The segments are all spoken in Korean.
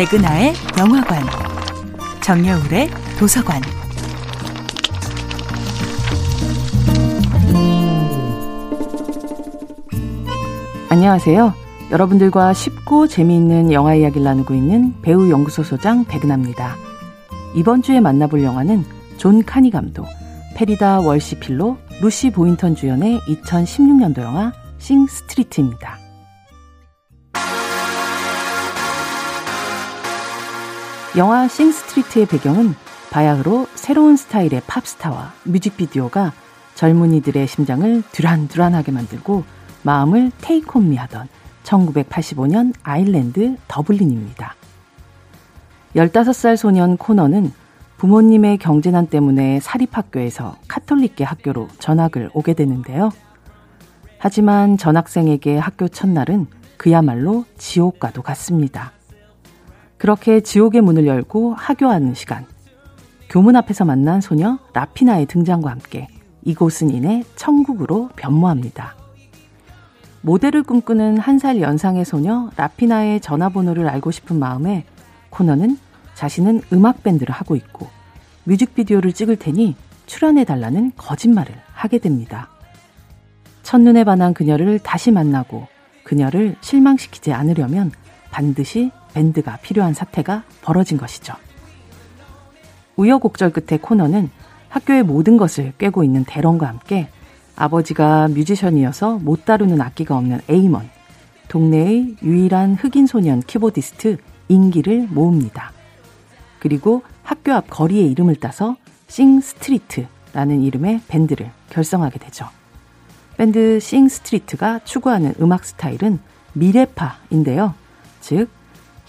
백은하의 영화관, 정여울의 도서관. 안녕하세요. 여러분들과 쉽고 재미있는 영화 이야기를 나누고 있는 배우 연구소 소장 백은하입니다. 이번 주에 만나볼 영화는 존 카니 감독, 페리다 월시필로, 루시 보인턴 주연의 2016년도 영화 싱 스트리트입니다. 영화 싱 스트리트의 배경은 바야흐로 새로운 스타일의 팝스타와 뮤직비디오가 젊은이들의 심장을 두란두란하게 만들고 마음을 take on me 하던 1985년 아일랜드 더블린입니다. 15살 소년 코너는 부모님의 경제난 때문에 사립학교에서 카톨릭계 학교로 전학을 오게 되는데요. 하지만 전학생에게 학교 첫날은 그야말로 지옥과도 같습니다. 그렇게 지옥의 문을 열고 하교하는 시간. 교문 앞에서 만난 소녀 라피나의 등장과 함께 이곳은 이내 천국으로 변모합니다. 모델을 꿈꾸는 한 살 연상의 소녀 라피나의 전화번호를 알고 싶은 마음에 코너는 자신은 음악밴드를 하고 있고 뮤직비디오를 찍을 테니 출연해달라는 거짓말을 하게 됩니다. 첫눈에 반한 그녀를 다시 만나고 그녀를 실망시키지 않으려면 반드시 밴드가 필요한 사태가 벌어진 것이죠. 우여곡절 끝에 코너는 학교의 모든 것을 꿰고 있는 대런과 함께 아버지가 뮤지션이어서 못 다루는 악기가 없는 에이먼, 동네의 유일한 흑인 소년 키보디스트 인기를 모읍니다. 그리고 학교 앞 거리의 이름을 따서 싱 스트리트라는 이름의 밴드를 결성하게 되죠. 밴드 싱 스트리트가 추구하는 음악 스타일은 미래파인데요. 즉,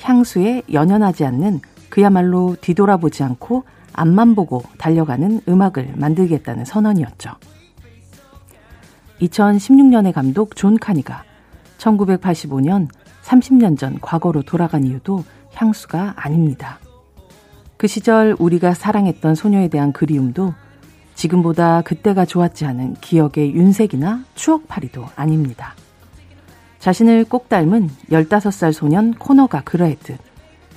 향수에 연연하지 않는 그야말로 뒤돌아보지 않고 앞만 보고 달려가는 음악을 만들겠다는 선언이었죠. 2016년의 감독 존 카니가 1985년 30년 전 과거로 돌아간 이유도 향수가 아닙니다. 그 시절 우리가 사랑했던 소녀에 대한 그리움도 지금보다 그때가 좋았지 않은 기억의 윤색이나 추억팔이도 아닙니다. 자신을 꼭 닮은 15살 소년 코너가 그러했듯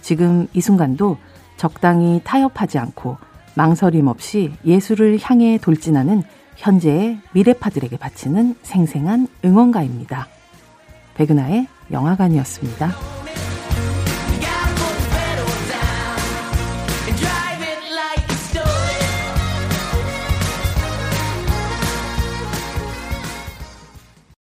지금 이 순간도 적당히 타협하지 않고 망설임 없이 예술을 향해 돌진하는 현재의 미래파들에게 바치는 생생한 응원가입니다. 백은하의 영화관이었습니다.